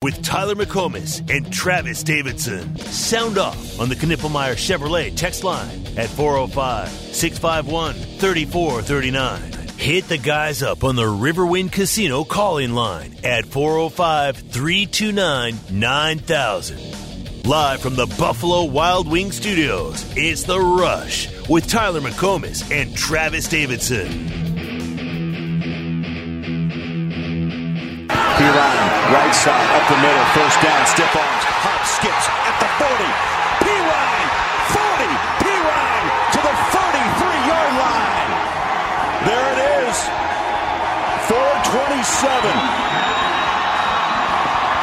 with Tyler McComas and Travis Davidson. Sound off on the Knippelmier Chevrolet text line at 405 651 3439. Hit the guys up on the Riverwind Casino calling line at 405 329 9000. Live from the Buffalo Wild Wing Studios, it's The Rush with Tyler McComas and Travis Davidson. Right side, up the middle, first down, stiff arms, hop, skips at the 40. Perine, 40. Perine to the 33-yard line. There it is. 427.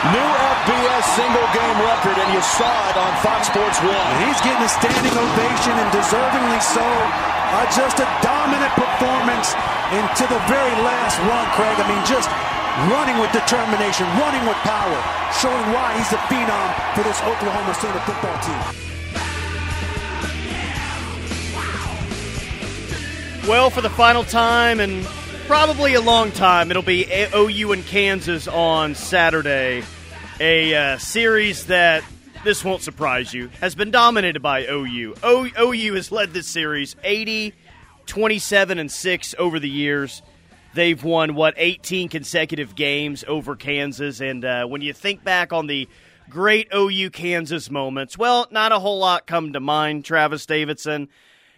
New FBS single game record, and you saw it on Fox Sports 1. He's getting a standing ovation, and deservingly so. Uh, just a dominant performance into the very last run, Craig. I mean, just running with determination, running with power, showing why he's a phenom for this Oklahoma State football team. Well, for the final time and probably a long time, it'll be OU and Kansas on Saturday. A uh, series that this won't surprise you has been dominated by OU. O- OU has led this series 80, 27, and 6 over the years. They've won, what, 18 consecutive games over Kansas. And uh, when you think back on the great OU Kansas moments, well, not a whole lot come to mind, Travis Davidson.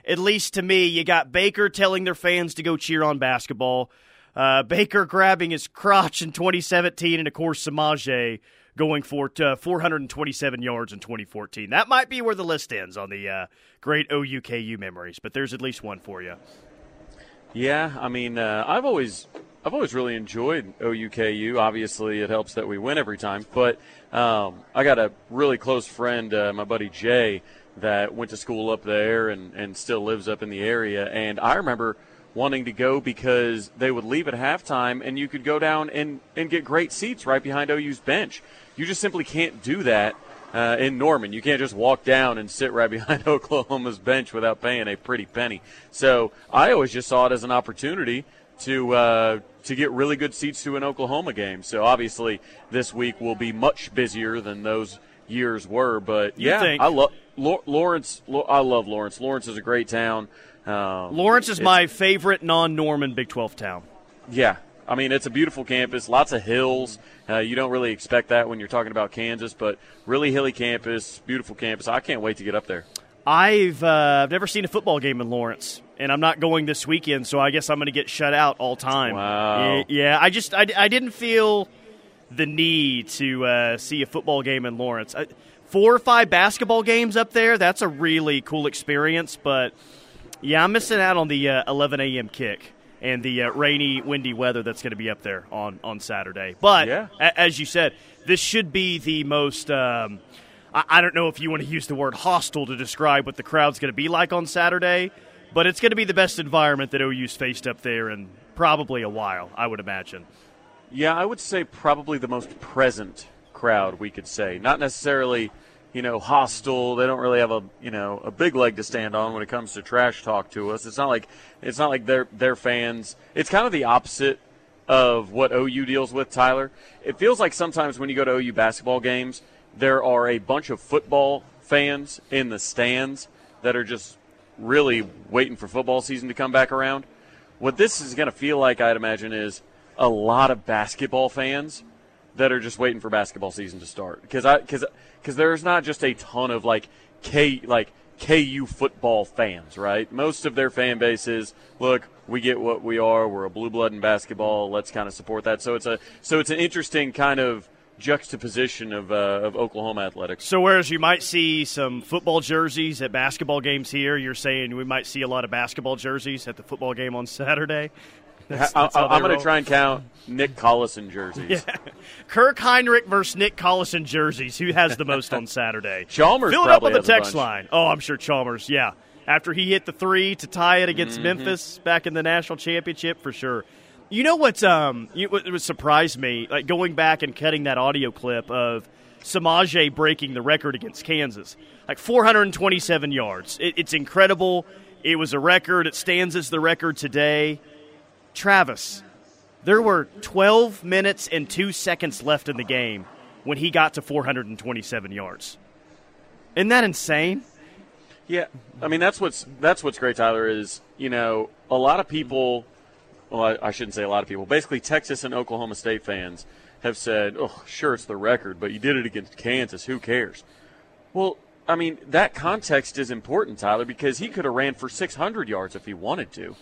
At least to me, you got Baker telling their fans to go cheer on basketball, uh, Baker grabbing his crotch in 2017, and of course, Samaje going for uh, 427 yards in 2014. That might be where the list ends on the uh, great OUKU memories, but there's at least one for you. Yeah, I mean, uh, I've always I've always really enjoyed OUKU. Obviously, it helps that we win every time. But um, I got a really close friend, uh, my buddy Jay, that went to school up there and, and still lives up in the area. And I remember wanting to go because they would leave at halftime and you could go down and, and get great seats right behind OU's bench. You just simply can't do that uh, in Norman. You can't just walk down and sit right behind Oklahoma's bench without paying a pretty penny. So I always just saw it as an opportunity to uh, to get really good seats to an Oklahoma game. So obviously this week will be much busier than those years were. But yeah, think. I love Lawrence. I love Lawrence. Lawrence is a great town. Um, Lawrence is my favorite non-Norman Big 12 town. Yeah, I mean, it's a beautiful campus, lots of hills. Uh, you don't really expect that when you're talking about Kansas, but really hilly campus, beautiful campus. I can't wait to get up there. I've uh, I've never seen a football game in Lawrence, and I'm not going this weekend, so I guess I'm going to get shut out all time. Wow. Yeah, I just I, I didn't feel the need to uh, see a football game in Lawrence. I, four or five basketball games up there. That's a really cool experience, but yeah, I'm missing out on the uh, 11 a.m. kick and the uh, rainy, windy weather that's going to be up there on, on Saturday. But yeah. a- as you said, this should be the most. Um, I-, I don't know if you want to use the word hostile to describe what the crowd's going to be like on Saturday, but it's going to be the best environment that OU's faced up there in probably a while, I would imagine. Yeah, I would say probably the most present crowd we could say. Not necessarily, you know, hostile. They don't really have a, you know, a big leg to stand on when it comes to trash talk to us. It's not like it's not like they're they're fans. It's kind of the opposite of what OU deals with, Tyler. It feels like sometimes when you go to OU basketball games, there are a bunch of football fans in the stands that are just really waiting for football season to come back around. What this is going to feel like, I'd imagine, is a lot of basketball fans that are just waiting for basketball season to start because I because because there's not just a ton of like K like KU football fans, right? Most of their fan base is look, we get what we are. We're a blue blood in basketball. Let's kind of support that. So it's a so it's an interesting kind of juxtaposition of, uh, of Oklahoma athletics. So, whereas you might see some football jerseys at basketball games here, you're saying we might see a lot of basketball jerseys at the football game on Saturday. That's, that's I, am going to try and count Nick Collison jerseys. Yeah. Kirk Hinrich versus Nick Collison jerseys. Who has the most on Saturday? Chalmers. Fill it up on the text line. Oh, I'm sure Chalmers. Yeah, after he hit the three to tie it against mm-hmm. Memphis back in the national championship, for sure. You know what? Um, you, what surprised me, like going back and cutting that audio clip of Samaje breaking the record against Kansas, like 427 yards. It, it's incredible. It was a record. It stands as the record today. Travis, there were 12 minutes and two seconds left in the game when he got to 427 yards. Isn't that insane? Yeah, I mean that's what's that's what's great, Tyler. Is you know a lot of people. Well, I, I shouldn't say a lot of people. Basically, Texas and Oklahoma State fans have said, "Oh, sure, it's the record, but you did it against Kansas. Who cares?" Well, I mean that context is important, Tyler, because he could have ran for 600 yards if he wanted to.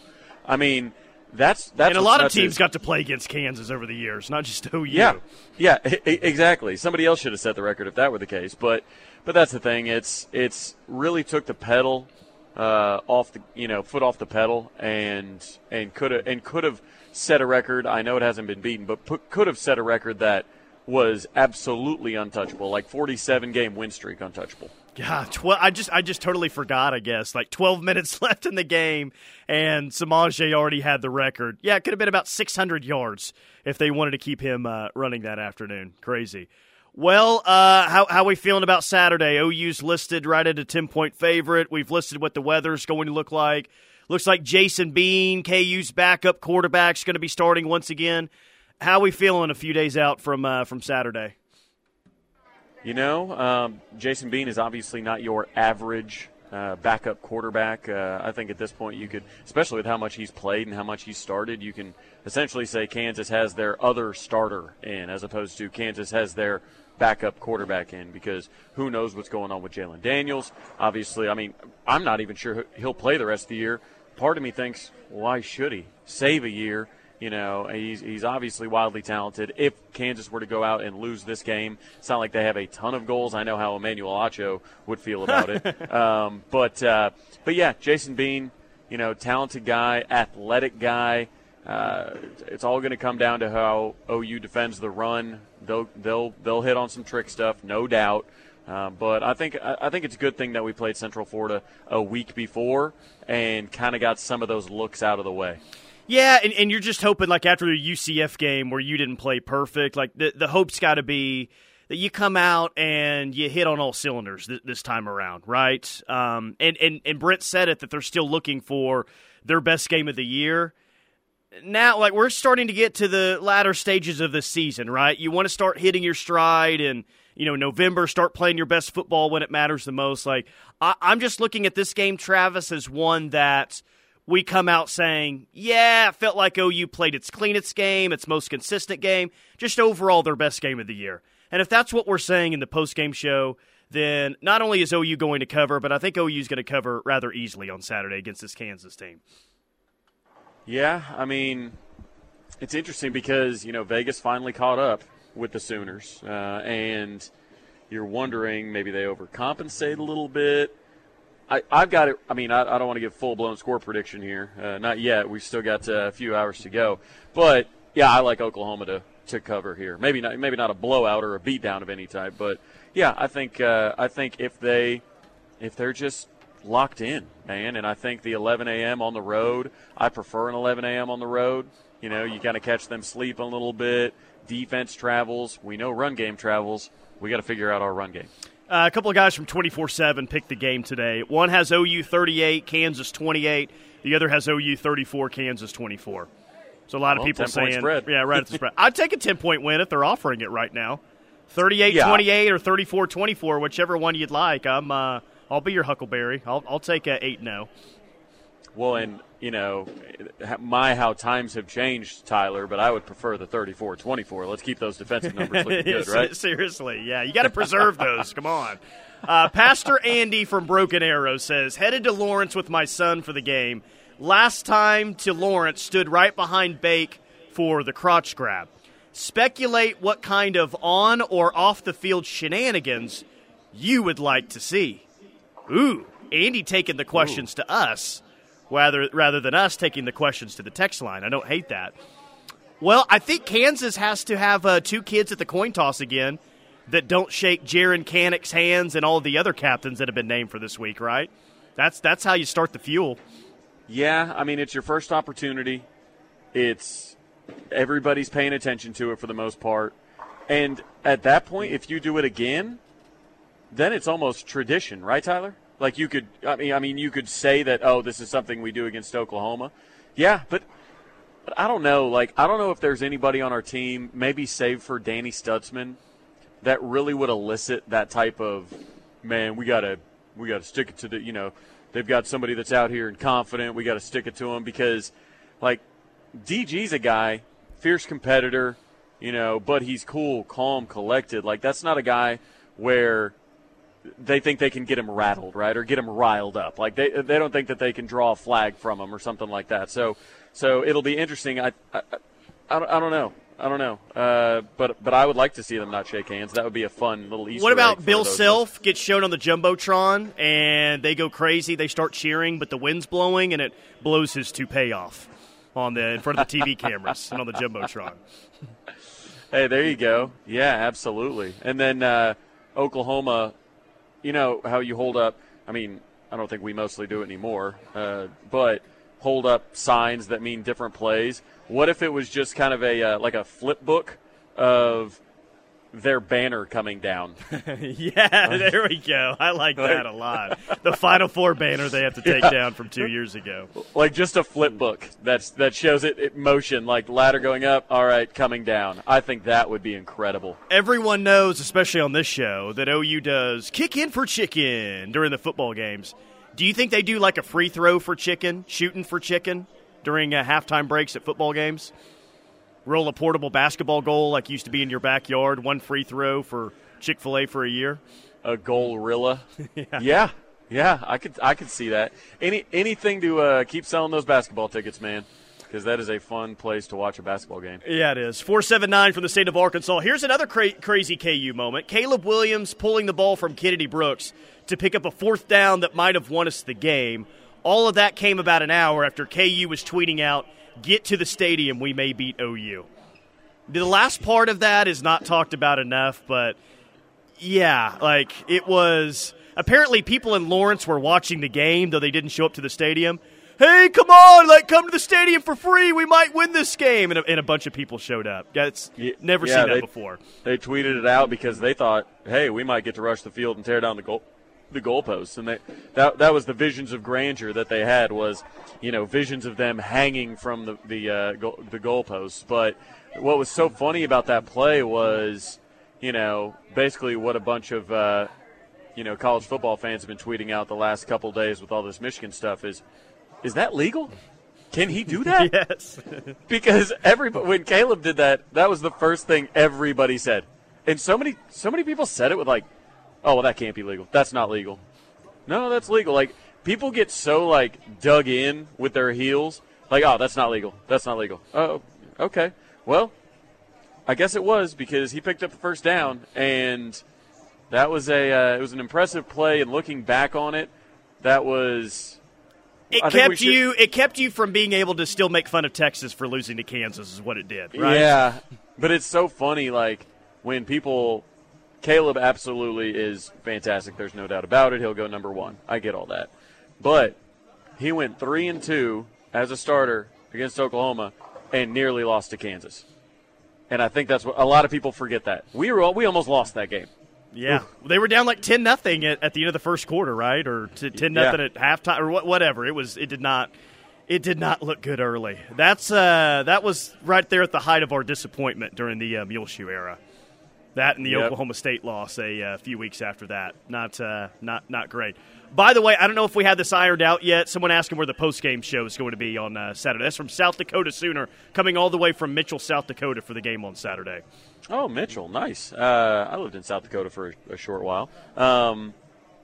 I mean, that's that's and a lot of teams is. got to play against Kansas over the years, not just OU. Yeah, yeah, exactly. Somebody else should have set the record if that were the case, but but that's the thing. It's it's really took the pedal uh, off the you know foot off the pedal and and could have and could have set a record. I know it hasn't been beaten, but put, could have set a record that was absolutely untouchable, like 47 game win streak untouchable. Yeah, tw- I just I just totally forgot. I guess like 12 minutes left in the game, and Samaje already had the record. Yeah, it could have been about 600 yards if they wanted to keep him uh, running that afternoon. Crazy. Well, uh, how how we feeling about Saturday? OU's listed right at a ten point favorite. We've listed what the weather's going to look like. Looks like Jason Bean, KU's backup quarterback, is going to be starting once again. How we feeling a few days out from uh, from Saturday? You know, um, Jason Bean is obviously not your average uh, backup quarterback. Uh, I think at this point you could, especially with how much he's played and how much he's started, you can essentially say Kansas has their other starter in, as opposed to Kansas has their backup quarterback in because who knows what's going on with Jalon Daniels. Obviously, I mean, I'm not even sure he'll play the rest of the year. Part of me thinks, why should he save a year? You know, he's, he's obviously wildly talented. If Kansas were to go out and lose this game, it's not like they have a ton of goals. I know how Emmanuel Acho would feel about it. um, but, uh, but yeah, Jason Bean, you know, talented guy, athletic guy. Uh, it's all going to come down to how OU defends the run. They'll they'll they'll hit on some trick stuff, no doubt. Um, but I think I think it's a good thing that we played Central Florida a week before and kind of got some of those looks out of the way. Yeah, and, and you're just hoping like after the UCF game where you didn't play perfect, like the the hope's got to be that you come out and you hit on all cylinders th- this time around, right? Um, and and and Brent said it that they're still looking for their best game of the year now like we're starting to get to the latter stages of the season, right? You want to start hitting your stride and you know November, start playing your best football when it matters the most. Like I, I'm just looking at this game, Travis, as one that we come out saying, yeah, it felt like OU played its cleanest game, its most consistent game, just overall their best game of the year. And if that's what we're saying in the post game show, then not only is OU going to cover, but I think OU is going to cover rather easily on Saturday against this Kansas team. Yeah, I mean, it's interesting because you know Vegas finally caught up with the Sooners, uh, and you're wondering maybe they overcompensate a little bit. I, have got it. I mean, I, I don't want to give full blown score prediction here, uh, not yet. We've still got uh, a few hours to go, but yeah, I like Oklahoma to to cover here. Maybe not, maybe not a blowout or a beatdown of any type, but yeah, I think uh, I think if they if they're just locked in, man. And I think the 11 a.m. on the road, I prefer an 11 a.m. on the road. You know, you kind of catch them sleep a little bit. Defense travels. We know run game travels. We got to figure out our run game. Uh, a couple of guys from 24 7 picked the game today. One has OU 38, Kansas 28. The other has OU 34, Kansas 24. So a lot well, of people are saying, yeah, right at the spread. I'd take a 10 point win if they're offering it right now. 38 yeah. 28 or 34 24, whichever one you'd like. I'm, uh, I'll be your Huckleberry. I'll, I'll take a 8 0. Well, and, you know, my how times have changed, Tyler, but I would prefer the 34 24. Let's keep those defensive numbers looking good, right? Seriously, yeah. You got to preserve those. Come on. Uh, Pastor Andy from Broken Arrow says, headed to Lawrence with my son for the game. Last time to Lawrence, stood right behind Bake for the crotch grab. Speculate what kind of on or off the field shenanigans you would like to see. Ooh, Andy taking the questions Ooh. to us rather rather than us taking the questions to the text line. I don't hate that. Well, I think Kansas has to have uh, two kids at the coin toss again that don't shake Jaren Kanak's hands and all the other captains that have been named for this week, right? That's that's how you start the fuel. Yeah, I mean it's your first opportunity. It's everybody's paying attention to it for the most part. And at that point, if you do it again, then it's almost tradition, right, Tyler? Like you could, I mean, I mean, you could say that, oh, this is something we do against Oklahoma. Yeah, but, but I don't know. Like, I don't know if there's anybody on our team, maybe save for Danny Stutsman, that really would elicit that type of man. We gotta we gotta stick it to the you know they've got somebody that's out here and confident. We got to stick it to them because like DG's a guy, fierce competitor, you know, but he's cool, calm, collected. Like that's not a guy where they think they can get him rattled, right, or get him riled up. Like they they don't think that they can draw a flag from him or something like that. So so it'll be interesting. I I, I, don't, I don't know. I don't know, uh, but but I would like to see them not shake hands. That would be a fun little Easter. What about Bill Self gets shown on the jumbotron and they go crazy? They start cheering, but the wind's blowing and it blows his toupee off on the in front of the TV cameras and on the jumbotron. Hey, there you go. Yeah, absolutely. And then uh, Oklahoma, you know how you hold up. I mean, I don't think we mostly do it anymore, uh, but hold up signs that mean different plays. What if it was just kind of a uh, like a flip book of their banner coming down? yeah, there we go. I like that a lot. The Final Four banner they have to take down from two years ago. like just a flip book that's that shows it in motion, like ladder going up. All right, coming down. I think that would be incredible. Everyone knows, especially on this show, that OU does kick in for chicken during the football games. Do you think they do like a free throw for chicken, shooting for chicken during uh, halftime breaks at football games? Roll a portable basketball goal like used to be in your backyard, one free throw for Chick fil A for a year? A goalrilla. yeah. yeah, yeah, I could I could see that. Any anything to uh, keep selling those basketball tickets, man. Because that is a fun place to watch a basketball game. Yeah, it is. 479 from the state of Arkansas. Here's another cra- crazy KU moment. Caleb Williams pulling the ball from Kennedy Brooks to pick up a fourth down that might have won us the game. All of that came about an hour after KU was tweeting out, Get to the stadium, we may beat OU. The last part of that is not talked about enough, but yeah, like it was. Apparently, people in Lawrence were watching the game, though they didn't show up to the stadium. Hey, come on! Like, come to the stadium for free. We might win this game, and a, and a bunch of people showed up. That's Yeah, never yeah, seen that they- before. They tweeted it out because they thought, hey, we might get to rush the field and tear down the goal the goalposts, and they, that that was the visions of grandeur that they had was, you know, visions of them hanging from the the uh, goal, the goalposts. But what was so funny about that play was, you know, basically what a bunch of uh, you know college football fans have been tweeting out the last couple days with all this Michigan stuff is, is that legal? Can he do that? Yes. because everybody when Caleb did that, that was the first thing everybody said, and so many so many people said it with like, oh well, that can't be legal. That's not legal. No, that's legal. Like people get so like dug in with their heels, like oh that's not legal. That's not legal. Oh okay, well, I guess it was because he picked up the first down, and that was a uh, it was an impressive play. And looking back on it, that was It I kept should- you. It kept you from being able to still make fun of Texas for losing to Kansas. Is what it did, right? Yeah, but it's so funny. Like when people, Caleb absolutely is fantastic. There's no doubt about it. He'll go number one. I get all that, but he went three and two as a starter against Oklahoma and nearly lost to Kansas. And I think that's what a lot of people forget that we were we almost lost that game. Yeah, they were down like ten nothing at, at the end of the first quarter, right? Or ten nothing Yeah. at halftime, or what, whatever. It was. It did not. It did not look good early. That's uh, that was right there at the height of our disappointment during the uh, Muleshoe era. That and the Yep. Oklahoma State loss a uh, few weeks after that. Not uh, not not great. By the way, I don't know if we had this ironed out yet. Someone asking where the post game show is going to be on uh, Saturday. That's from South Dakota Sooner, coming all the way from Mitchell, South Dakota, for the game on Saturday. Oh, Mitchell, nice. Uh, I lived in South Dakota for a, a short while. Um,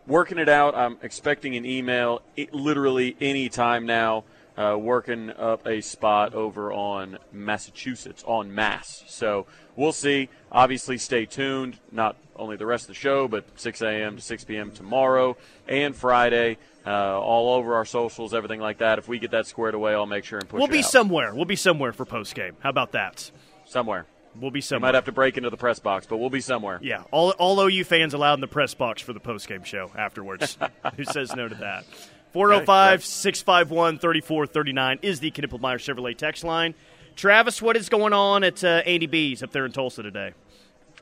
working it out. I'm expecting an email i literally any time now. Uh, working up a spot over on Massachusetts on Mass. So we'll see. Obviously, stay tuned. Not only the rest of the show, but 6 a.m. to 6 p.m. tomorrow and Friday. Uh, all over our socials, everything like that. If we get that squared away, I'll make sure and push We'll be out. somewhere. We'll be somewhere for post game. How about that? somewhere. We'll be We somewhere. might have to break into the press box, but we'll be somewhere. Yeah, all, all OU fans allowed in the press box for the post game show afterwards. Who says no to that? 405 651 3439 is the Knippelmier Chevrolet text line. Travis, what is going on at uh, Andy B's up there in Tulsa today?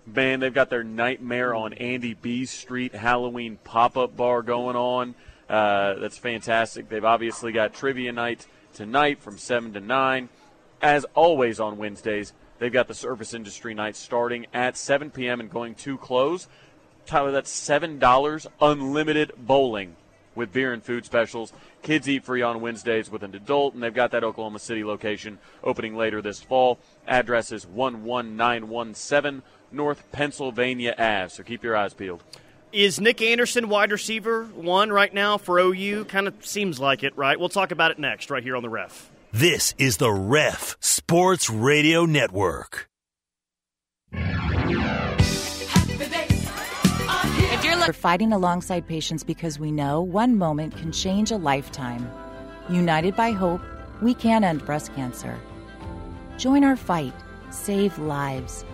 Man, they've got their Nightmare on Andy B Street Halloween pop up bar going on. Uh, that's fantastic. They've obviously got trivia night tonight from 7 to 9. As always on Wednesdays, They've got the service industry night starting at 7 p.m. and going to close. Tyler, that's $7 unlimited bowling with beer and food specials. Kids eat free on Wednesdays with an adult, and they've got that Oklahoma City location opening later this fall. Address is 11917 North Pennsylvania Ave, so keep your eyes peeled. Is Nic Anderson wide receiver one right now for OU? Kind of seems like it, right? We'll talk about it next, right here on the ref. This is the Ref Sports Radio Network. We're fighting alongside patients because we know one moment can change a lifetime. United by hope, we can end breast cancer. Join our fight. Save lives.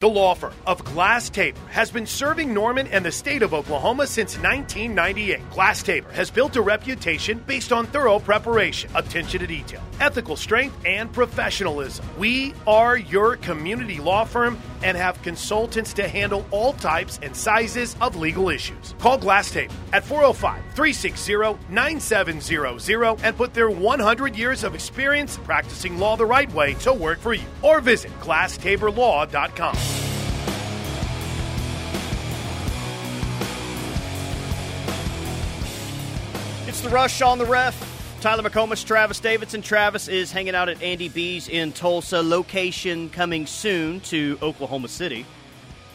The law firm of Glass Tabor has been serving Norman and the state of Oklahoma since 1998. Glass Tabor has built a reputation based on thorough preparation, attention to detail, ethical strength, and professionalism. We are your community law firm and have consultants to handle all types and sizes of legal issues. Call Glass Tabor at 405 360 9700 and put their 100 years of experience practicing law the right way to work for you. Or visit glasstaborlaw.com. It's the rush on the ref. Tyler McComas, Travis Davidson. Travis is hanging out at Andy B's in Tulsa, location coming soon to Oklahoma City.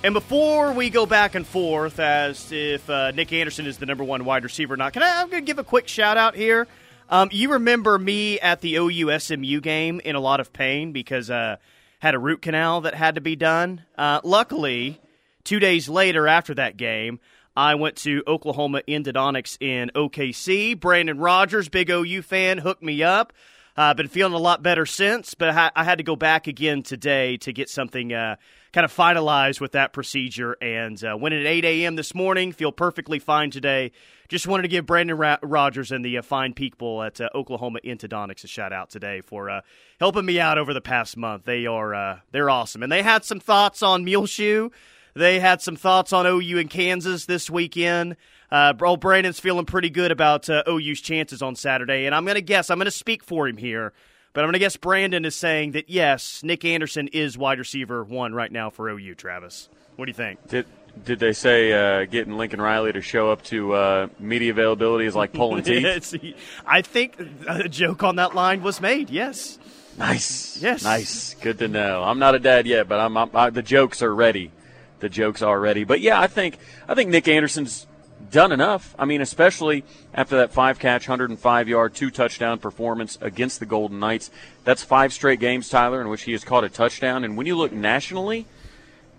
And before we go back and forth as if uh, Nic Anderson is the number one wide receiver or not, can I, I'm going to give a quick shout out here. Um, you remember me at the OU SMU game in a lot of pain because uh, had a root canal that had to be done. Uh, luckily, two days later after that game, I went to Oklahoma Endodontics in OKC. Brandon Rogers, big OU fan, hooked me up. I've uh, been feeling a lot better since, but I, I, had to go back again today to get something uh, kind of finalized with that procedure. And uh, went at 8 a.m. this morning. Feel perfectly fine today. Just wanted to give Brandon Ra- Rogers and the uh, fine people at uh, Oklahoma Endodontics a shout out today for uh, helping me out over the past month. They are they're awesome, and they had some thoughts on Muleshoe. They had some thoughts on OU and Kansas this weekend. Uh, old Brandon's feeling pretty good about uh, OU's chances on Saturday, and I'm going to guess, I'm going to speak for him here, but I'm going to guess Brandon is saying that yes, Nic Anderson is wide receiver one right now for OU. Travis, what do you think? Did did they say uh, getting Lincoln Riley to show up to uh, media availability is like pulling teeth? I think a joke on that line was made. Yes. Nice. Yes. Nice. Good to know. I'm not a dad yet, but I'm, I'm I, the jokes are ready the jokes already. But yeah, I think I think Nic Anderson's done enough. I mean, especially after that five catch, 105 yard, two touchdown performance against the Golden Knights. That's five straight games, Tyler, in which he has caught a touchdown. And when you look nationally,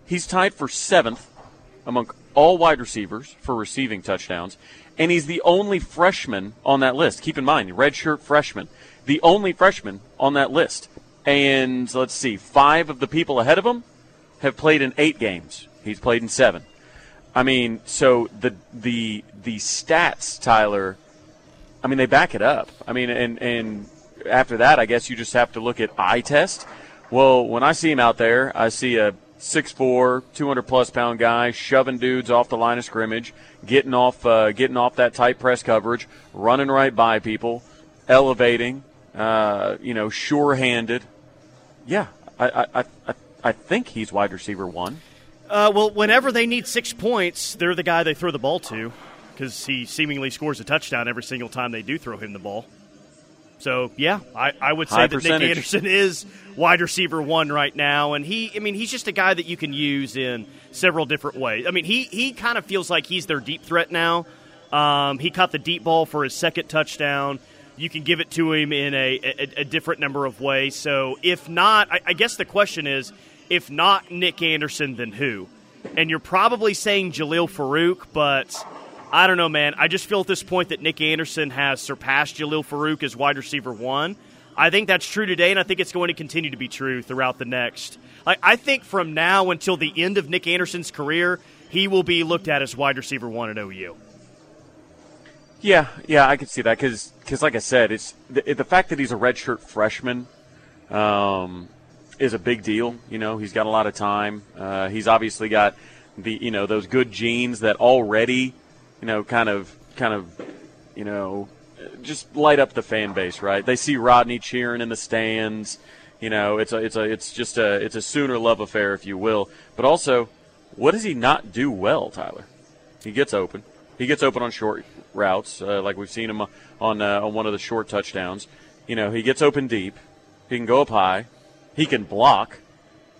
he's tied for seventh among all wide receivers for receiving touchdowns. And he's the only freshman on that list. Keep in mind, redshirt freshman, the only freshman on that list. And let's see, five of the people ahead of him have played in eight games. He's played in seven. I mean, so the the the stats, Tyler. I mean, they back it up. I mean, and and after that, I guess you just have to look at eye test. Well, when I see him out there, I see a 6'4", 200 plus pound guy shoving dudes off the line of scrimmage, getting off uh, getting off that tight press coverage, running right by people, elevating, uh, you know, sure handed. Yeah, I, I, I, I think he's wide receiver one. Uh, well, whenever they need six points, they're the guy they throw the ball to because he seemingly scores a touchdown every single time they do throw him the ball. So yeah, I, I would say High that percentage. Nic Anderson is wide receiver one right now, and he, I mean, he's just a guy that you can use in several different ways. I mean, he he kind of feels like he's their deep threat now. Um, he caught the deep ball for his second touchdown. You can give it to him in a, a, a different number of ways. So if not, I, I guess the question is if not Nic Anderson, then who? And you're probably saying Jalil Farooq, but I don't know, man. I just feel at this point that Nic Anderson has surpassed Jalil Farooq as wide receiver one. I think that's true today, and I think it's going to continue to be true throughout the next. Like I think from now until the end of Nic Anderson's career, he will be looked at as wide receiver one at OU. Yeah, yeah, I can see that because, like I said, it's the, the fact that he's a redshirt freshman. Um, is a big deal. You know, he's got a lot of time. Uh, he's obviously got the you know those good genes that already you know kind of kind of you know just light up the fan base. Right? They see Rodney cheering in the stands. You know, it's a it's a it's just a it's a sooner love affair, if you will. But also, what does he not do well, Tyler? He gets open. He gets open on short routes, uh, like we've seen him on uh, on one of the short touchdowns. You know, he gets open deep. He can go up high. He can block.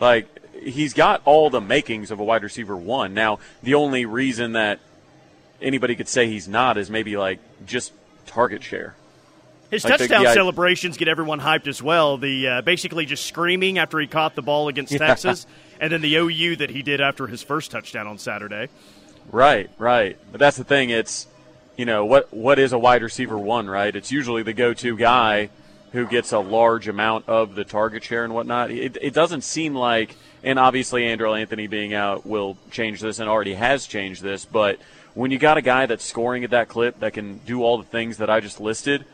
Like he's got all the makings of a wide receiver one. Now, the only reason that anybody could say he's not is maybe like just target share. His Like touchdown the- celebrations get everyone hyped as well. The uh, basically just screaming after he caught the ball against Texas, and then the OU that he did after his first touchdown on Saturday. Right, right. But that's the thing. It's you know what what is a wide receiver one, right? It's usually the go-to guy who gets a large amount of the target share and whatnot. It, it doesn't seem like, and obviously Andrel Anthony being out will change this and already has changed this. But when you got a guy that's scoring at that clip that can do all the things that I just listed,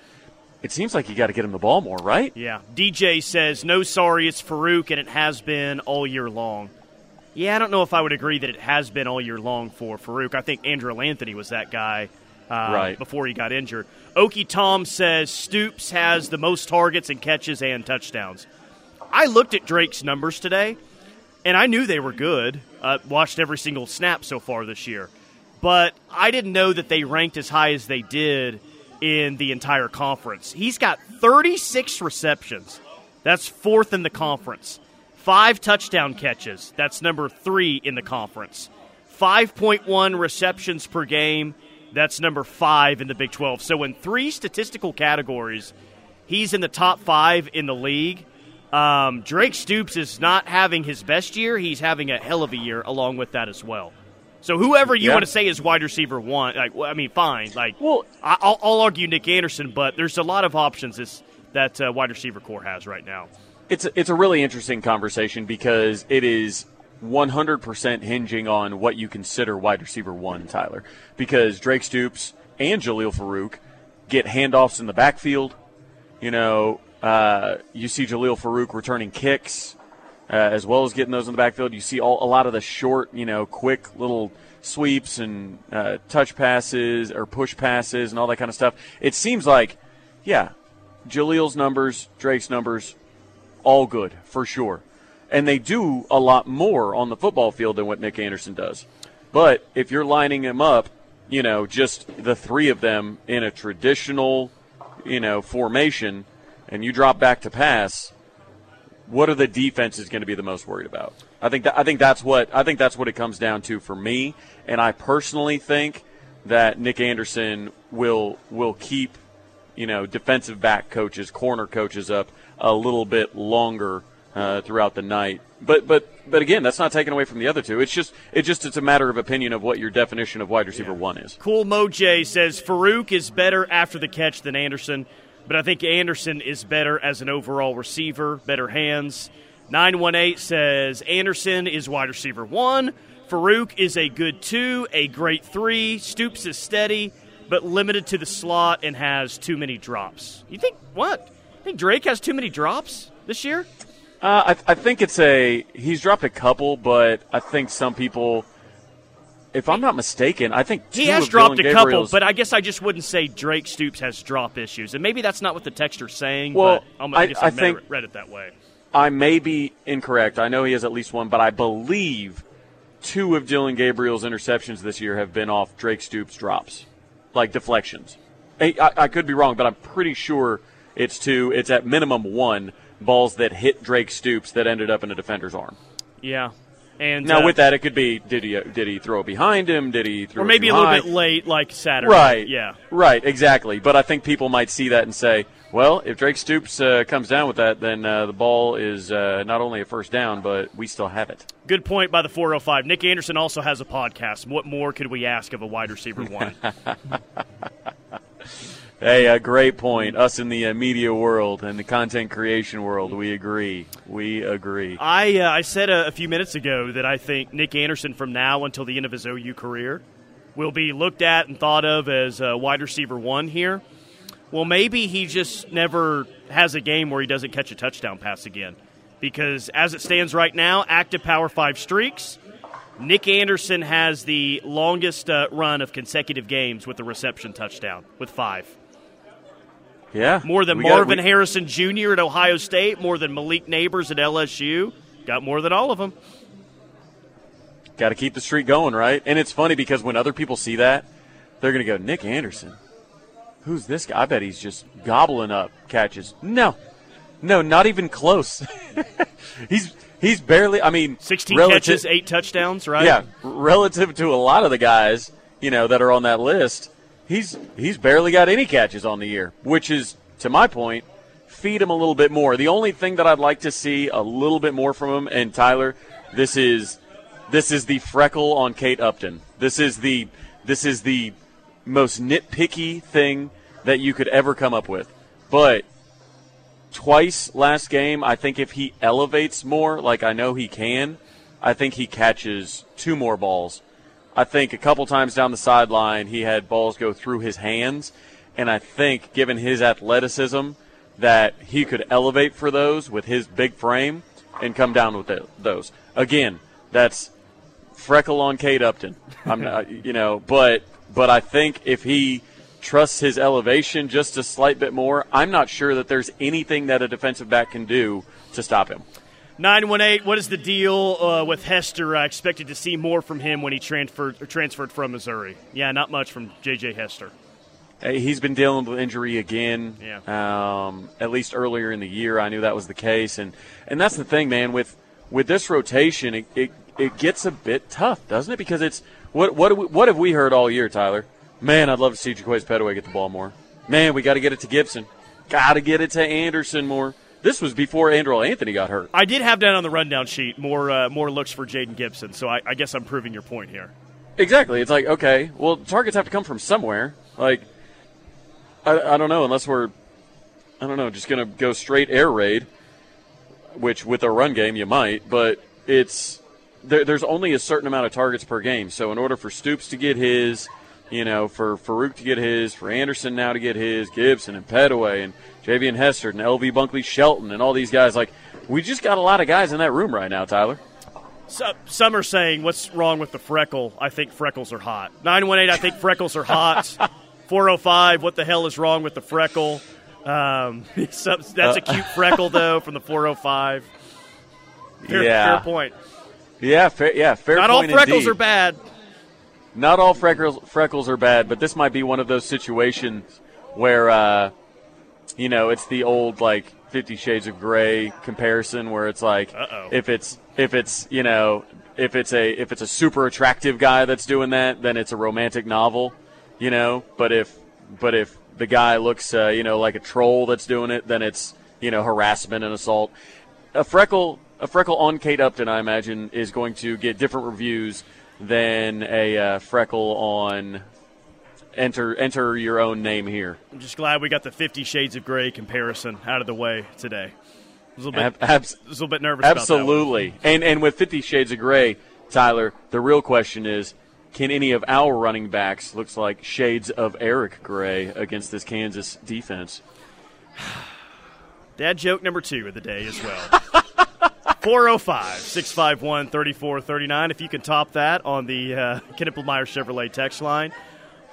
it seems like you got to get him the ball more, right? Yeah. DJ says, no, sorry, it's Farooq, and it has been all year long. Yeah, I don't know if I would agree that it has been all year long for Farooq. I think Andrel Anthony was that guy uh, Right. before he got injured. Okie Tom says Stoops has the most targets and catches and touchdowns. I looked at Drake's numbers today, and I knew they were good. Uh, watched every single snap so far this year, but I didn't know that they ranked as high as they did in the entire conference. He's got 36 receptions. That's fourth in the conference. Five touchdown catches. That's number three in the conference. 5.1 receptions per game. That's number five in the Big 12. So, in three statistical categories, he's in the top five in the league. Um, Drake Stoops is not having his best year. He's having a hell of a year along with that as well. So whoever you Yeah. want to say is wide receiver one, like well, I mean, fine. Like, Well- I- I'll, I'll argue Nic Anderson, but there's a lot of options this, that uh, wide receiver core has right now. It's a, it's a really interesting conversation because it is 100% hinging on what you consider wide receiver one, Tyler. Because Drake Stoops and Jalil Farooq get handoffs in the backfield. You know, uh, you see Jalil Farooq returning kicks uh, as well as getting those in the backfield. You see all, a lot of the short, you know, quick little sweeps and uh, touch passes or push passes and all that kind of stuff. It seems like, yeah, Jalil's numbers, Drake's numbers, all good for sure. And they do a lot more on the football field than what Nic Anderson does. But if you're lining them up, you know, just the three of them in a traditional, you know, formation, and you drop back to pass, what are the defenses going to be the most worried about? I think that, I think that's what I think that's what it comes down to for me. And I personally think that Nic Anderson will will keep you know defensive back coaches, corner coaches up a little bit longer uh, throughout the night. But but but again, that's not taken away from the other two. It's just it just it's a matter of opinion of what your definition of wide receiver one is. Cool Moj says Farooq is better after the catch than Anderson, but I think Anderson is better as an overall receiver, better hands. 918 says Anderson is wide receiver one. Farooq is a good two, a great three. Stoops is steady, but limited to the slot and has too many drops. You think what? You think Drake has too many drops this year? Uh, I, I think it's a he's dropped a couple, but I think some people, if I'm not mistaken, I think He has dropped Dillon a couple, Gabriel's- but I guess I just wouldn't say Drake Stoops has drop issues, and maybe that's not what the texter's saying. Well, but I'm, I, I- guess I I, think- read it that way. I may be incorrect. I know he has at least one, but I believe two of Dillon Gabriel's interceptions this year have been off Drake Stoops drops, like deflections. I, I, I could be wrong, but I'm pretty sure it's two. It's at minimum one balls that hit Drake Stoops that ended up in a defender's arm. Yeah, and Now, uh, with that, it could be did he did he throw it behind him? Did he throw or maybe a little bit late, like Saturday. Right. Yeah. Right. Exactly. But I think people might see that and say, well, if Drake Stoops uh, comes down with that, then uh, the ball is uh, not only a first down, but we still have it. Good point by the 405. Nic Anderson also has a podcast. What more could we ask of a wide receiver one? Hey, a great point. Us in the uh, media world and the content creation world, we agree. We agree. I uh, I said a, a few minutes ago that I think Nic Anderson from now until the end of his OU career will be looked at and thought of as a wide receiver one here. Well, maybe he just never has a game where he doesn't catch a touchdown pass again. Because as it stands right now, active Power Five streaks. Nic Anderson has the longest uh, run of consecutive games with a reception touchdown with five. Yeah. More than We got- Marvin we- Harrison Jr. at Ohio State, more than Malik Nabers at LSU. Got more than all of them. Got to keep the streak going, right? And it's funny because when other people see that, they're going to go, Nic Anderson. Who's this guy? I bet he's just gobbling up catches. No, no, not even close. he's he's barely. I mean, 16 relative- catches, eight touchdowns, right? Yeah, relative to a lot of the guys, you know, that are on that list, he's he's barely got any catches on the year, which is, to my point, feed him a little bit more. The only thing that I'd like to see a little bit more from him, and Tyler, this is this is the freckle on Kate Upton. This is the this is the most nitpicky thing that you could ever come up with. But twice last game, I think if he elevates more, like I know he can, I think he catches two more balls. I think a couple times down the sideline, he had balls go through his hands, and I think given his athleticism, that he could elevate for those with his big frame and come down with it, those. Again, that's freckle on Kate Upton. I'm not, you know, but but I think if he trusts his elevation just a slight bit more, I'm not sure that there's anything that a defensive back can do to stop him. 918, what is the deal uh, with Hester? I expected to see more from him when he transferred transferred from Missouri. Yeah, not much from J.J. Hester. He's been dealing with injury again. Yeah. Um, at least earlier in the year, I knew that was the case, and and that's the thing, man. With with this rotation, it, it, it gets a bit tough, doesn't it? Because it's what what we, what have we heard all year, Tyler? Man, I'd love to see Jaquaize Pettaway get the ball more. Man, we got to get it to Gibson. Got to get it to Anderson more. This was before Andrel Anthony got hurt. I did have down on the rundown sheet more uh, more looks for Jayden Gibson, so I, I guess I'm proving your point here. Exactly. It's like, okay, well, targets have to come from somewhere. Like, I, I don't know, unless we're, I don't know, just going to go straight air raid, which with a run game you might, but it's, there, there's only a certain amount of targets per game. So in order for Stoops to get his, you know, for Farooq to get his, for Anderson now to get his, Gibson and Pettaway and Javian Hester and LV Bunkley Shelton and all these guys, like, we just got a lot of guys in that room right now, Tyler. So, some are saying, what's wrong with the freckle? I think freckles are hot. 918, I think freckles are hot. 405, what the hell is wrong with the freckle? Um, that's a cute freckle, though, from the 405. Fair, Yeah. fair point. Yeah, fair, yeah, fair Not all freckles indeed. are bad. not all freckles freckles are bad, but this might be one of those situations where uh, you know it's the old like Fifty Shades of Grey comparison, where it's like Uh-oh. if it's if it's you know if it's a if it's a super attractive guy that's doing that, then it's a romantic novel, you know. But if but if the guy looks uh, you know like a troll that's doing it, then it's you know harassment and assault. A freckle a freckle on Kate Upton, I imagine, is going to get different reviews than a uh, freckle on enter enter your own name here. I'm just glad we got the Fifty Shades of Grey comparison out of the way today. I was a little bit, Ab- abs- a little bit nervous about that absolutely. And and with Fifty Shades of Grey, Tyler, the real question is. Can any of our running backs looks like shades of Eric Gray against this Kansas defense? Dad joke number two of the day as well. 405 651 3439. If you can top that on the uh, Knippelmier Chevrolet text line.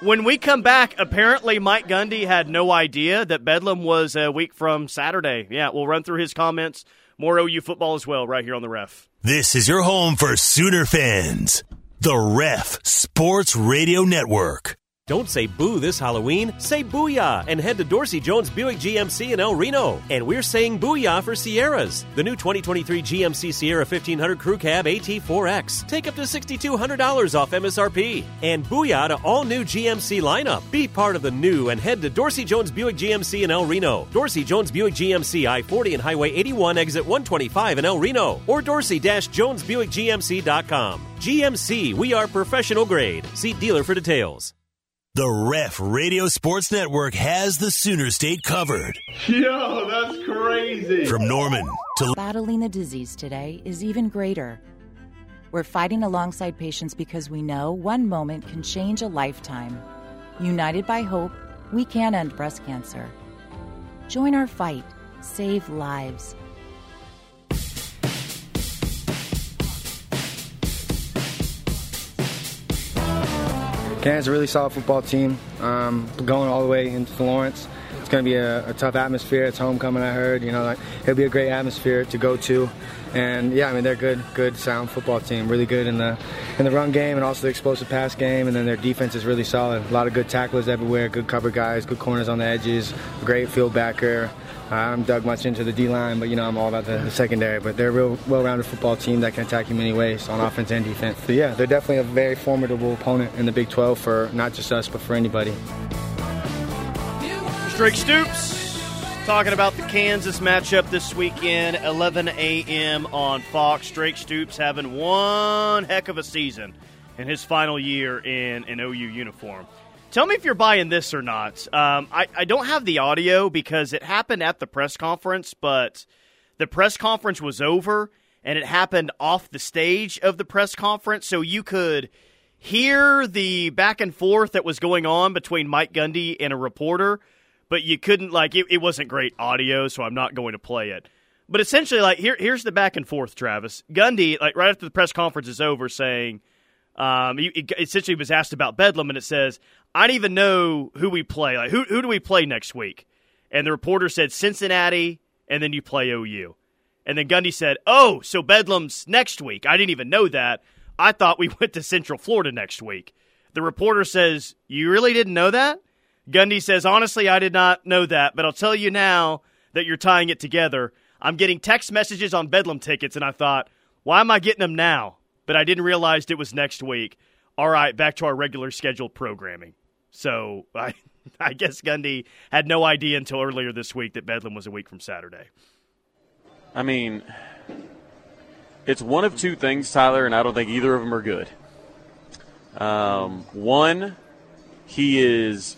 When we come back, apparently Mike Gundy had no idea that Bedlam was a week from Saturday. Yeah, we'll run through his comments. More OU football as well, right here on the ref. This is your home for Sooner fans. The Ref Sports Radio Network. Don't say boo this Halloween, say booyah and head to Dorsey Jones Buick GMC in El Reno. And we're saying booyah for Sierras. The new 2023 GMC Sierra 1500 Crew Cab AT4X. Take up to $6,200 off MSRP. And booyah to all new GMC lineup. Be part of the new and head to Dorsey Jones Buick GMC in El Reno. Dorsey Jones Buick GMC I 40 and Highway 81 exit 125 in El Reno. Or dorsey-jonesbuickgmc.com. GMC, we are professional grade. See dealer for details. The Ref Radio Sports Network has the Sooner State covered. Yo, that's crazy. From Norman to Battling a disease today is even greater. We're fighting alongside patients because we know one moment can change a lifetime. United by hope, we can end breast cancer. Join our fight. Save lives. Kansas a really solid football team, um, going all the way into Florence. it's going to be a, a, tough atmosphere. It's homecoming, I heard. You know, like, it'll be a great atmosphere to go to. And yeah, I mean they're good, good, sound football team. Really good in the in the run game and also the explosive pass game. And then their defense is really solid. A lot of good tacklers everywhere, good cover guys, good corners on the edges, great field backer. I'm dug much into the D line, but you know I'm all about the, the secondary. But they're a real well-rounded football team that can attack you many ways on offense and defense. So yeah, they're definitely a very formidable opponent in the Big 12 for not just us, but for anybody. Drake Stoops talking about the Kansas matchup this weekend, 11 a.m. on Fox. Drake Stoops having one heck of a season in his final year in an OU uniform. Tell me if you're buying this or not. Um, I, I don't have the audio because it happened at the press conference, but the press conference was over and it happened off the stage of the press conference, so you could hear the back and forth that was going on between Mike Gundy and a reporter but you couldn't like it, it wasn't great audio, so I'm not going to play it. But essentially, like here, here's the back and forth. Travis Gundy, like right after the press conference is over, saying, um, he, he essentially was asked about Bedlam, and it says, "I don't even know who we play. Like who who do we play next week?" And the reporter said Cincinnati, and then you play OU. And then Gundy said, "Oh, so Bedlam's next week. I didn't even know that. I thought we went to Central Florida next week." The reporter says, "You really didn't know that?" Gundy says, honestly, I did not know that, but I'll tell you now that you're tying it together. I'm getting text messages on Bedlam tickets, and I thought, why am I getting them now? But I didn't realize it was next week. All right, back to our regular scheduled programming. So I, I guess Gundy had no idea until earlier this week that Bedlam was a week from Saturday. I mean, it's one of two things, Tyler, and I don't think either of them are good. Um, one, he is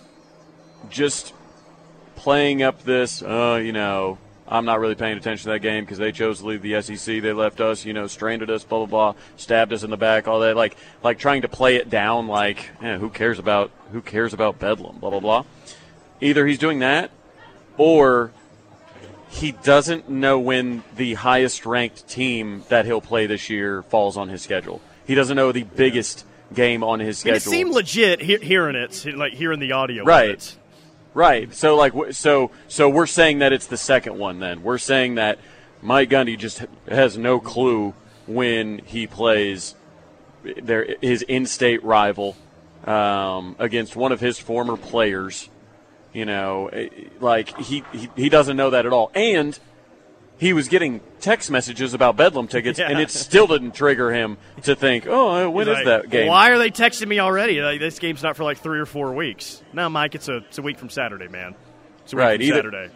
just playing up this, uh, you know, I'm not really paying attention to that game because they chose to leave the SEC. They left us, you know, stranded us, blah blah blah, stabbed us in the back, all that. Like, like trying to play it down, like, eh, who cares about who cares about Bedlam, blah blah blah. Either he's doing that, or he doesn't know when the highest ranked team that he'll play this year falls on his schedule. He doesn't know the biggest game on his schedule. it seemed legit he- hearing it, like hearing the audio. Right. Right. So like so so we're saying that it's the second one then. We're saying that Mike Gundy just has no clue when he plays their his in-state rival um, against one of his former players. You know, eh, like he, he he doesn't know that at all. And he was getting text messages about Bedlam tickets, yeah. and it still didn't trigger him to think, "Oh, uh, when He's is like, that game?" Why are they texting me already? Like, this game's not for like three or four weeks. No, Mike, it's a it's a week from Saturday, man. It's a week right, from either, Saturday.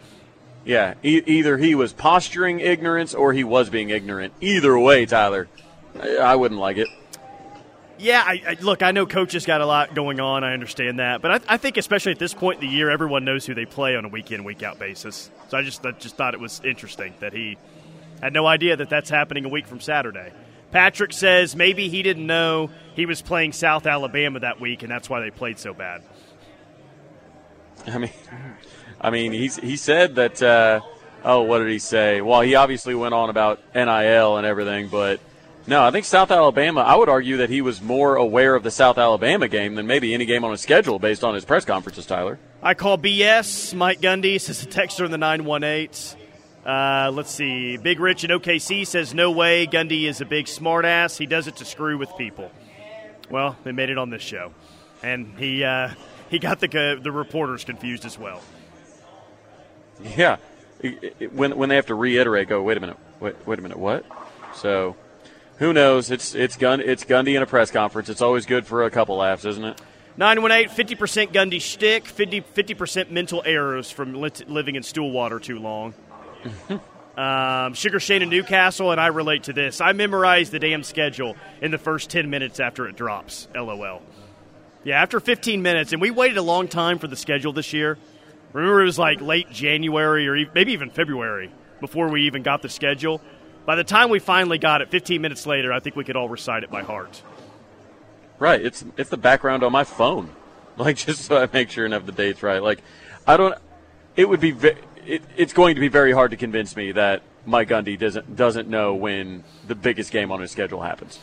Yeah, e- either he was posturing ignorance or he was being ignorant. Either way, Tyler, I, I wouldn't like it. Yeah, I, I, look, I know coaches got a lot going on. I understand that, but I, I, think especially at this point in the year, everyone knows who they play on a week in, week out basis. So I just, I just thought it was interesting that he had no idea that that's happening a week from Saturday. Patrick says maybe he didn't know he was playing South Alabama that week, and that's why they played so bad. I mean, I mean, he's, he said that. Uh, oh, what did he say? Well, he obviously went on about NIL and everything, but no, I think South Alabama, I would argue that he was more aware of the South Alabama game than maybe any game on his schedule based on his press conferences, Tyler. I call BS. Mike Gundy says a texter in the 918. Uh, let's see. Big Rich in OKC says, no way. Gundy is a big smartass. He does it to screw with people. Well, they made it on this show. And he, uh, he got the, the reporters confused as well. Yeah. When, when they have to reiterate, go, wait a minute, wait, wait a minute, what? So who knows? It's it's Gun it's Gundy in a press conference. It's always good for a couple laughs, isn't it? 918, 50% Gundy shtick, 50, 50% mental errors from living in stool water too long. um, Sugar Shane in Newcastle, and I relate to this. I memorize the damn schedule in the first 10 minutes after it drops. LOL. Yeah, after 15 minutes, and we waited a long time for the schedule this year. Remember, it was like late January or maybe even February before we even got the schedule. By the time we finally got it, 15 minutes later, I think we could all recite it by heart. Right. It's it's the background on my phone, like just so I make sure and have the dates right. Like, I don't. It would be. It, it's going to be very hard to convince me that Mike Gundy doesn't doesn't know when the biggest game on his schedule happens.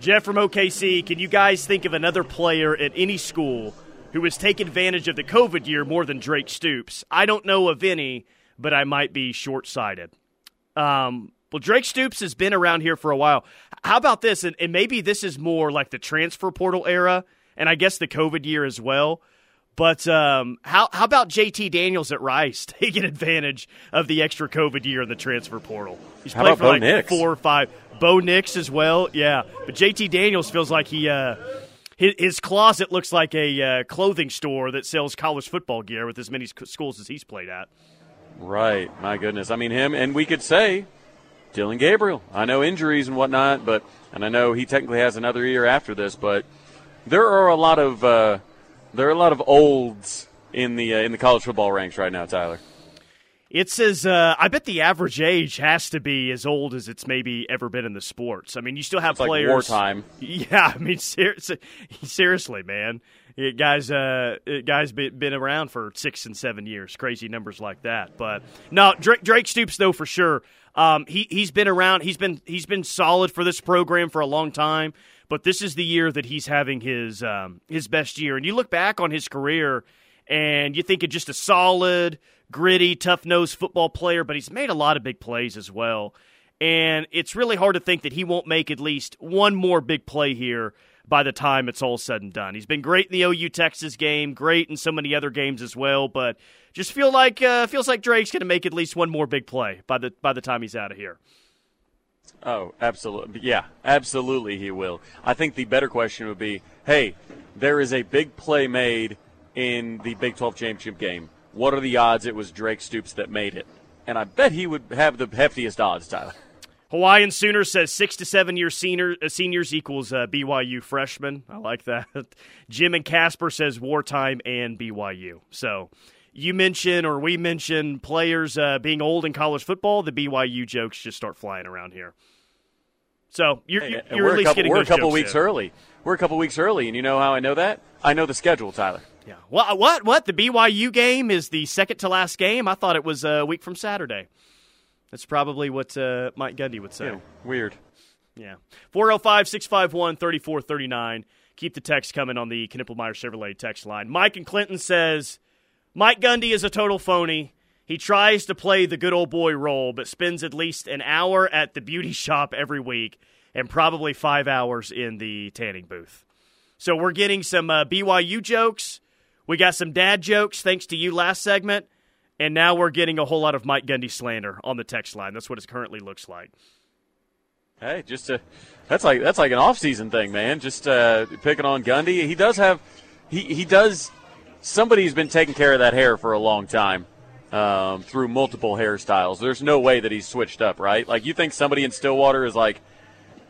Jeff from OKC, can you guys think of another player at any school who has taken advantage of the COVID year more than Drake Stoops. I don't know of any, but I might be short sighted. Um, well, Drake Stoops has been around here for a while. How about this? And, and maybe this is more like the transfer portal era, and I guess the COVID year as well. But um, how how about JT Daniels at Rice taking advantage of the extra COVID year in the transfer portal? He's How played for Bo like Nix? four or five. Bo Nix as well, yeah. But JT Daniels feels like he uh, his, his closet looks like a uh, clothing store that sells college football gear with as many schools as he's played at. Right. My goodness. I mean, him, and we could say Dillon Gabriel. I know injuries and whatnot, but and I know he technically has another year after this, but there are a lot of uh, there are a lot of olds in the uh, in the college football ranks right now, Tyler. It says, uh, I bet the average age has to be as old as it's maybe ever been in the sports. I mean, you still have It's like players. wartime. Yeah, I mean, ser- se- seriously, man. It, guys, uh, it, guys been, been around for six and seven years. Crazy numbers like that. But no, Drake, Drake Stoops though for sure. Um, he he's been around. He's been he's been solid for this program for a long time. But this is the year that he's having his um, his best year. And you look back on his career, and you think of just a solid, gritty, tough nosed football player. But he's made a lot of big plays as well. And it's really hard to think that he won't make at least one more big play here by the time it's all said and done. He's been great in the OU Texas game, great in so many other games as well, but just feel like uh, feels like Drake's going to make at least one more big play by the by the time he's out of here. Oh, absolutely. Yeah, absolutely he will. I think the better question would be, hey, there is a big play made in the Big 12 championship game. What are the odds it was Drake Stoops that made it? And I bet he would have the heftiest odds, Tyler. Hawaiian Sooner says six to seven year senior, uh, seniors equals uh, BYU freshmen. I like that. Jim and Casper says wartime and BYU. So you mention or we mention players uh, being old in college football. The BYU jokes just start flying around here. So you're, you're, and you're at least couple, getting we're a couple weeks in. early. We're a couple weeks early, and you know how I know that? I know the schedule, Tyler. Yeah. What? What? What? The BYU game is the second to last game. I thought it was a week from Saturday. That's probably what uh, Mike Gundy would say. Yeah, weird. Yeah. 405 651 3439. Keep the text coming on the Knippelmier Chevrolet text line. Mike and Clinton says Mike Gundy is a total phony. He tries to play the good old boy role, but spends at least an hour at the beauty shop every week and probably five hours in the tanning booth. So we're getting some uh, BYU jokes. We got some dad jokes thanks to you last segment. And now we're getting a whole lot of Mike Gundy slander on the text line. That's what it currently looks like. Hey, just uh, that's like that's like an off-season thing, man. Just uh, picking on Gundy. He does have he he does. Somebody's been taking care of that hair for a long time um, through multiple hairstyles. There's no way that he's switched up, right? Like you think somebody in Stillwater is like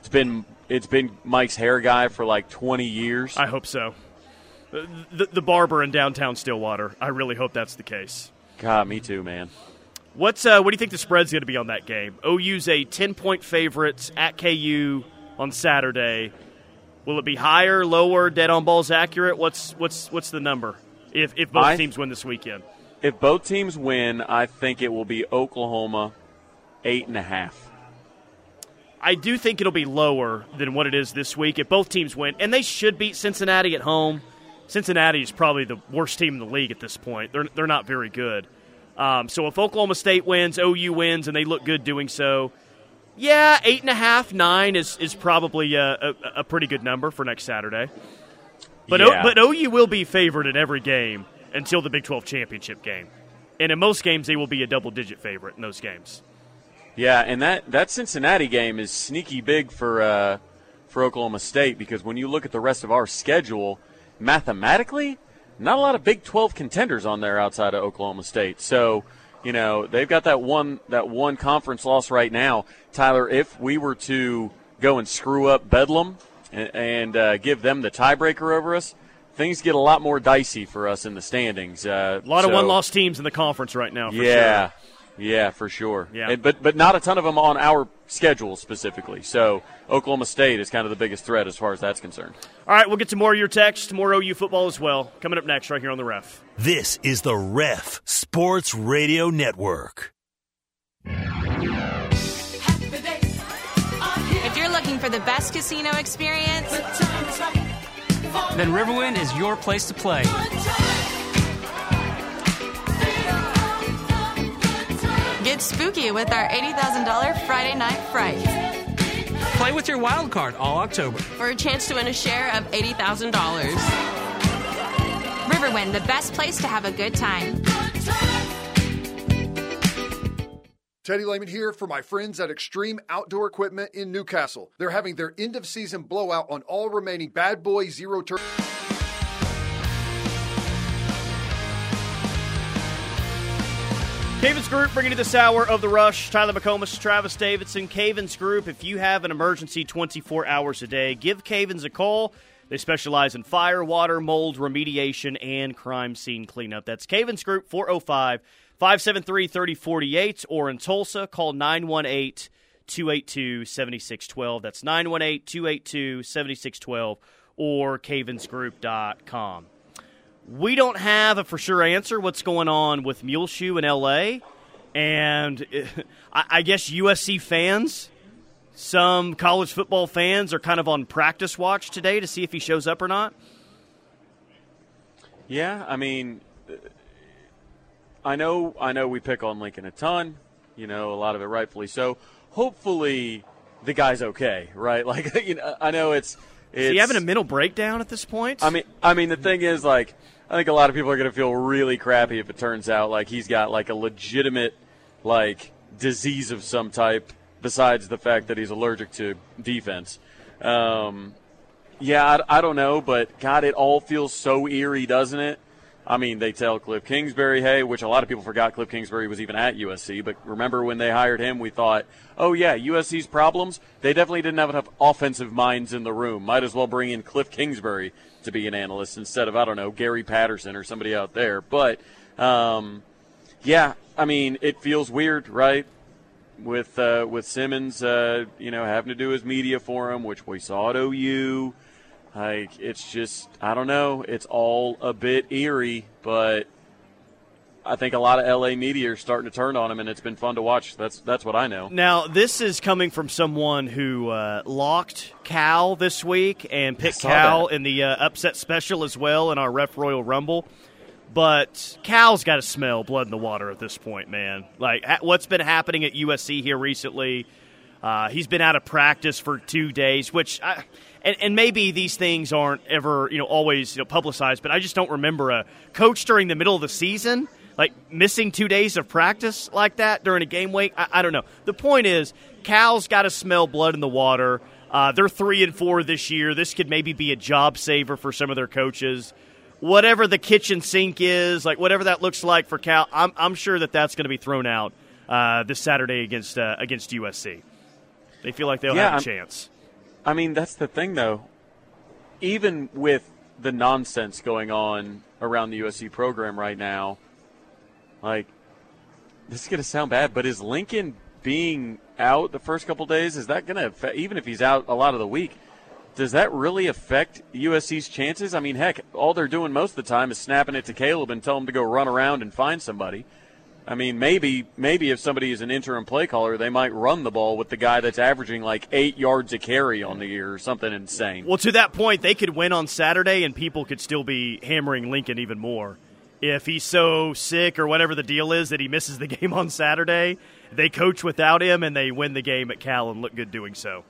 it's been it's been Mike's hair guy for like 20 years. I hope so. The, the barber in downtown Stillwater. I really hope that's the case. God, me too, man. What's uh, what do you think the spread's going to be on that game? OU's a ten point favorite at KU on Saturday. Will it be higher, lower, dead on balls accurate? What's what's what's the number if if both I- teams win this weekend? If both teams win, I think it will be Oklahoma eight and a half. I do think it'll be lower than what it is this week if both teams win, and they should beat Cincinnati at home. Cincinnati is probably the worst team in the league at this point. They're they're not very good. Um, so if Oklahoma State wins, OU wins, and they look good doing so, yeah, eight and a half, nine is is probably a, a, a pretty good number for next Saturday. But Yeah. o, but OU will be favored in every game until the Big Twelve championship game, and in most games they will be a double digit favorite in those games. Yeah, and that, that Cincinnati game is sneaky big for uh, for Oklahoma State because when you look at the rest of our schedule, mathematically, not a lot of Big 12 contenders on there outside of Oklahoma State. So, you know, they've got that one that one conference loss right now. Tyler, if we were to go and screw up Bedlam and, and uh, give them the tiebreaker over us, things get a lot more dicey for us in the standings. Uh, A lot of one loss teams in the conference right now. For yeah, sure. Yeah, for sure. Yeah. And- but but not a ton of them on our schedule specifically. So Oklahoma State is kind of the biggest threat as far as that's concerned. All right, we'll get to more of your text, more OU football as well. Coming up next, right here on the Ref. This is the Ref Sports Radio Network. If you're looking for the best casino experience, then Riverwind is your place to play. Get spooky with our $80,000 Friday Night Fright. Play with your wild card all October. For a chance to win a share of $80,000. Riverwind, the best place to have a good time. Teddy Lehman here for my friends at Extreme Outdoor Equipment in Newcastle. They're having their end of season blowout on all remaining Bad Boy Zero Turn. Cavens Group bringing you this hour of the rush. Tyler McComas, Travis Davidson, Cavens Group. If you have an emergency 24 hours a day, give Cavens a call. They specialize in fire, water, mold remediation, and crime scene cleanup. That's Cavens Group 405 573 3048 or in Tulsa, call 918 282 7612. That's 918 282 7612 or cavensgroup.com. We don't have a for sure answer what's going on with Muleshoe in LA. And I guess USC fans, some college football fans, are kind of on practice watch today to see if he shows up or not. Yeah, I mean, I know, I know, we pick on Lincoln a ton. You know, a lot of it rightfully so. Hopefully, the guy's okay, right? Like, you know, I know it's. it's Is he having a mental breakdown at this point? I mean, I mean, the thing is, like, I think a lot of people are going to feel really crappy if it turns out like he's got like a legitimate like disease of some type besides the fact that he's allergic to defense. Um, yeah, I, I don't know, but God, it all feels so eerie, doesn't it? I mean, they tell Cliff Kingsbury, hey, which a lot of people forgot Cliff Kingsbury was even at USC. But remember when they hired him, we thought, oh, yeah, USC's problems, they definitely didn't have enough offensive minds in the room. Might as well bring in Cliff Kingsbury to be an analyst instead of, I don't know, Gary Patterson or somebody out there. But, um, yeah, I mean, it feels weird, right? With uh, with Simmons, uh, you know, having to do his media for him, which we saw at OU. Like it's just I don't know. It's all a bit eerie, but I think a lot of LA media are starting to turn on him, and it's been fun to watch. That's that's what I know. Now, this is coming from someone who uh, locked Cal this week and picked Cal that. in the uh, upset special as well in our Ref Royal Rumble. But Cal's got to smell blood in the water at this point, man. Like ha- what's been happening at USC here recently. Uh, he's been out of practice for two days, which I, and, and maybe these things aren't ever you know always you know, publicized, but I just don't remember a coach during the middle of the season like missing two days of practice like that during a game week. I, I don't know. The point is, Cal's got to smell blood in the water. Uh, they're three and four this year. This could maybe be a job saver for some of their coaches. Whatever the kitchen sink is, like whatever that looks like for Cal, I'm, I'm sure that that's going to be thrown out uh, this Saturday against uh, against USC. They feel like they'll Yeah, have a chance. I mean, that's the thing, though. Even with the nonsense going on around the USC program right now, like, this is going to sound bad, but is Lincoln being out the first couple days, is that going to affect, even if he's out a lot of the week, does that really affect USC's chances? I mean, heck, all they're doing most of the time is snapping it to Caleb and tell him to go run around and find somebody. I mean, maybe maybe if somebody is an interim play caller, they might run the ball with the guy that's averaging like eight yards a carry on the year or something insane. Well, to that point, they could win on Saturday, and people could still be hammering Lincoln even more. If he's so sick or whatever the deal is that he misses the game on Saturday, they coach without him and they win the game at Cal and look good doing so.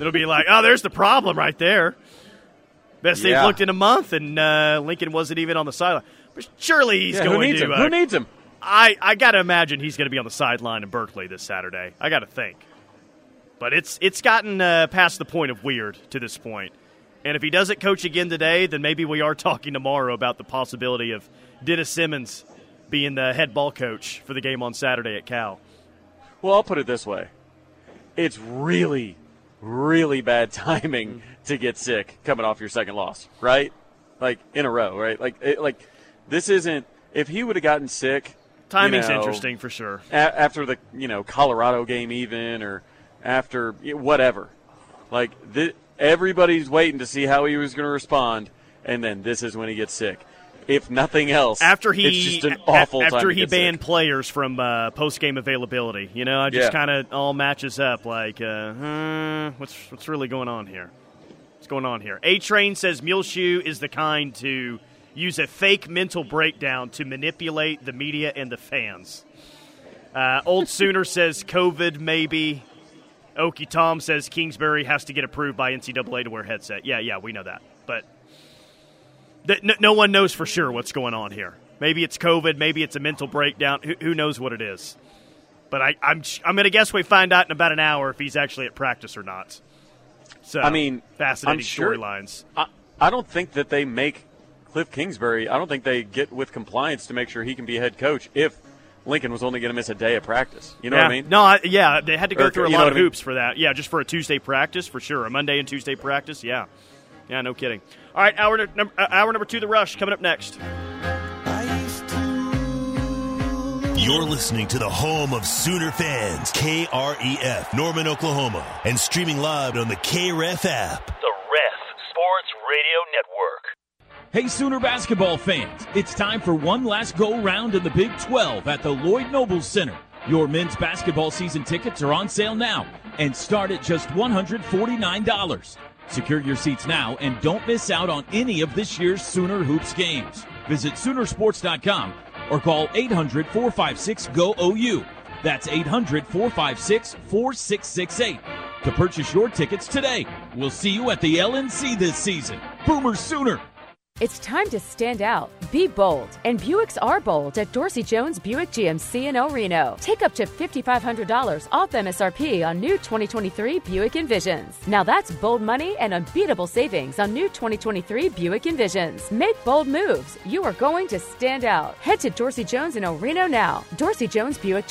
It'll be like, oh, there's the problem right there. Best Yeah. they've looked in a month, and uh, Lincoln wasn't even on the sideline. But surely he's Yeah, who going needs to. him? uh, Who needs him? I, I got to imagine he's going to be on the sideline in Berkeley this Saturday. I got to think. But it's it's gotten uh, past the point of weird to this point. And if he doesn't coach again today, then maybe we are talking tomorrow about the possibility of Dennis Simmons being the head ball coach for the game on Saturday at Cal. Well, I'll put it this way: it's really, really bad timing to get sick coming off your second loss, right? Like in a row, right? Like, it, like this isn't. If he would have gotten sick, you Timing's know, interesting for sure. a- after the you know Colorado game, even or after whatever. Like thi- everybody's waiting to see how he was going to respond, and then this is when he gets sick. If nothing else, After he it's just an awful after he get sick. banned players from uh, post game availability, you know, it just Yeah. kind of all matches up. Like, uh, hmm, what's what's really going on here? What's going on here? A Train says Muleshoe is the kind to use a fake mental breakdown to manipulate the media and the fans. Uh, Old Sooner says COVID maybe. Okie Tom says Kingsbury has to get approved by NCAA to wear headset. Yeah, yeah, we know that, but th- no, no, one knows for sure what's going on here. Maybe it's COVID. Maybe it's a mental breakdown. Who, who knows what it is? But I, I'm I'm going to guess we find out in about an hour if he's actually at practice or not. So I mean, fascinating sure, storylines. I, I don't think that they make Cliff Kingsbury. I don't think they get with compliance to make sure he can be head coach if Lincoln was only going to miss a day of practice. You know yeah. what I mean? No, I, yeah, they had to go Or- through a lot of I mean? hoops for that. Yeah, just for a Tuesday practice for sure. A Monday and Tuesday practice. Yeah, yeah, no kidding. All right, hour number uh, hour number two, the rush coming up next. You're listening to the home of Sooner fans, KREF, Norman, Oklahoma, and streaming live on the KREF app. The Ref Sports Radio Network. Hey, Sooner basketball fans, it's time for one last go round in the Big 12 at the Lloyd Nobles Center. Your men's basketball season tickets are on sale now and start at just $149. Secure your seats now and don't miss out on any of this year's Sooner Hoops games. Visit Soonersports.com or call 800 456 GO OU. That's 800 456 4668 to purchase your tickets today. We'll see you at the LNC this season. Boomer Sooner! It's time to stand out. Be bold. And Buicks are bold at Dorsey Jones Buick GMC in El Reno. Take up to $5,500 off MSRP on new 2023 Buick Envisions. Now that's bold money and unbeatable savings on new 2023 Buick Envisions. Make bold moves. You are going to stand out. Head to Dorsey Jones in El Reno now. Dorsey Jones Buick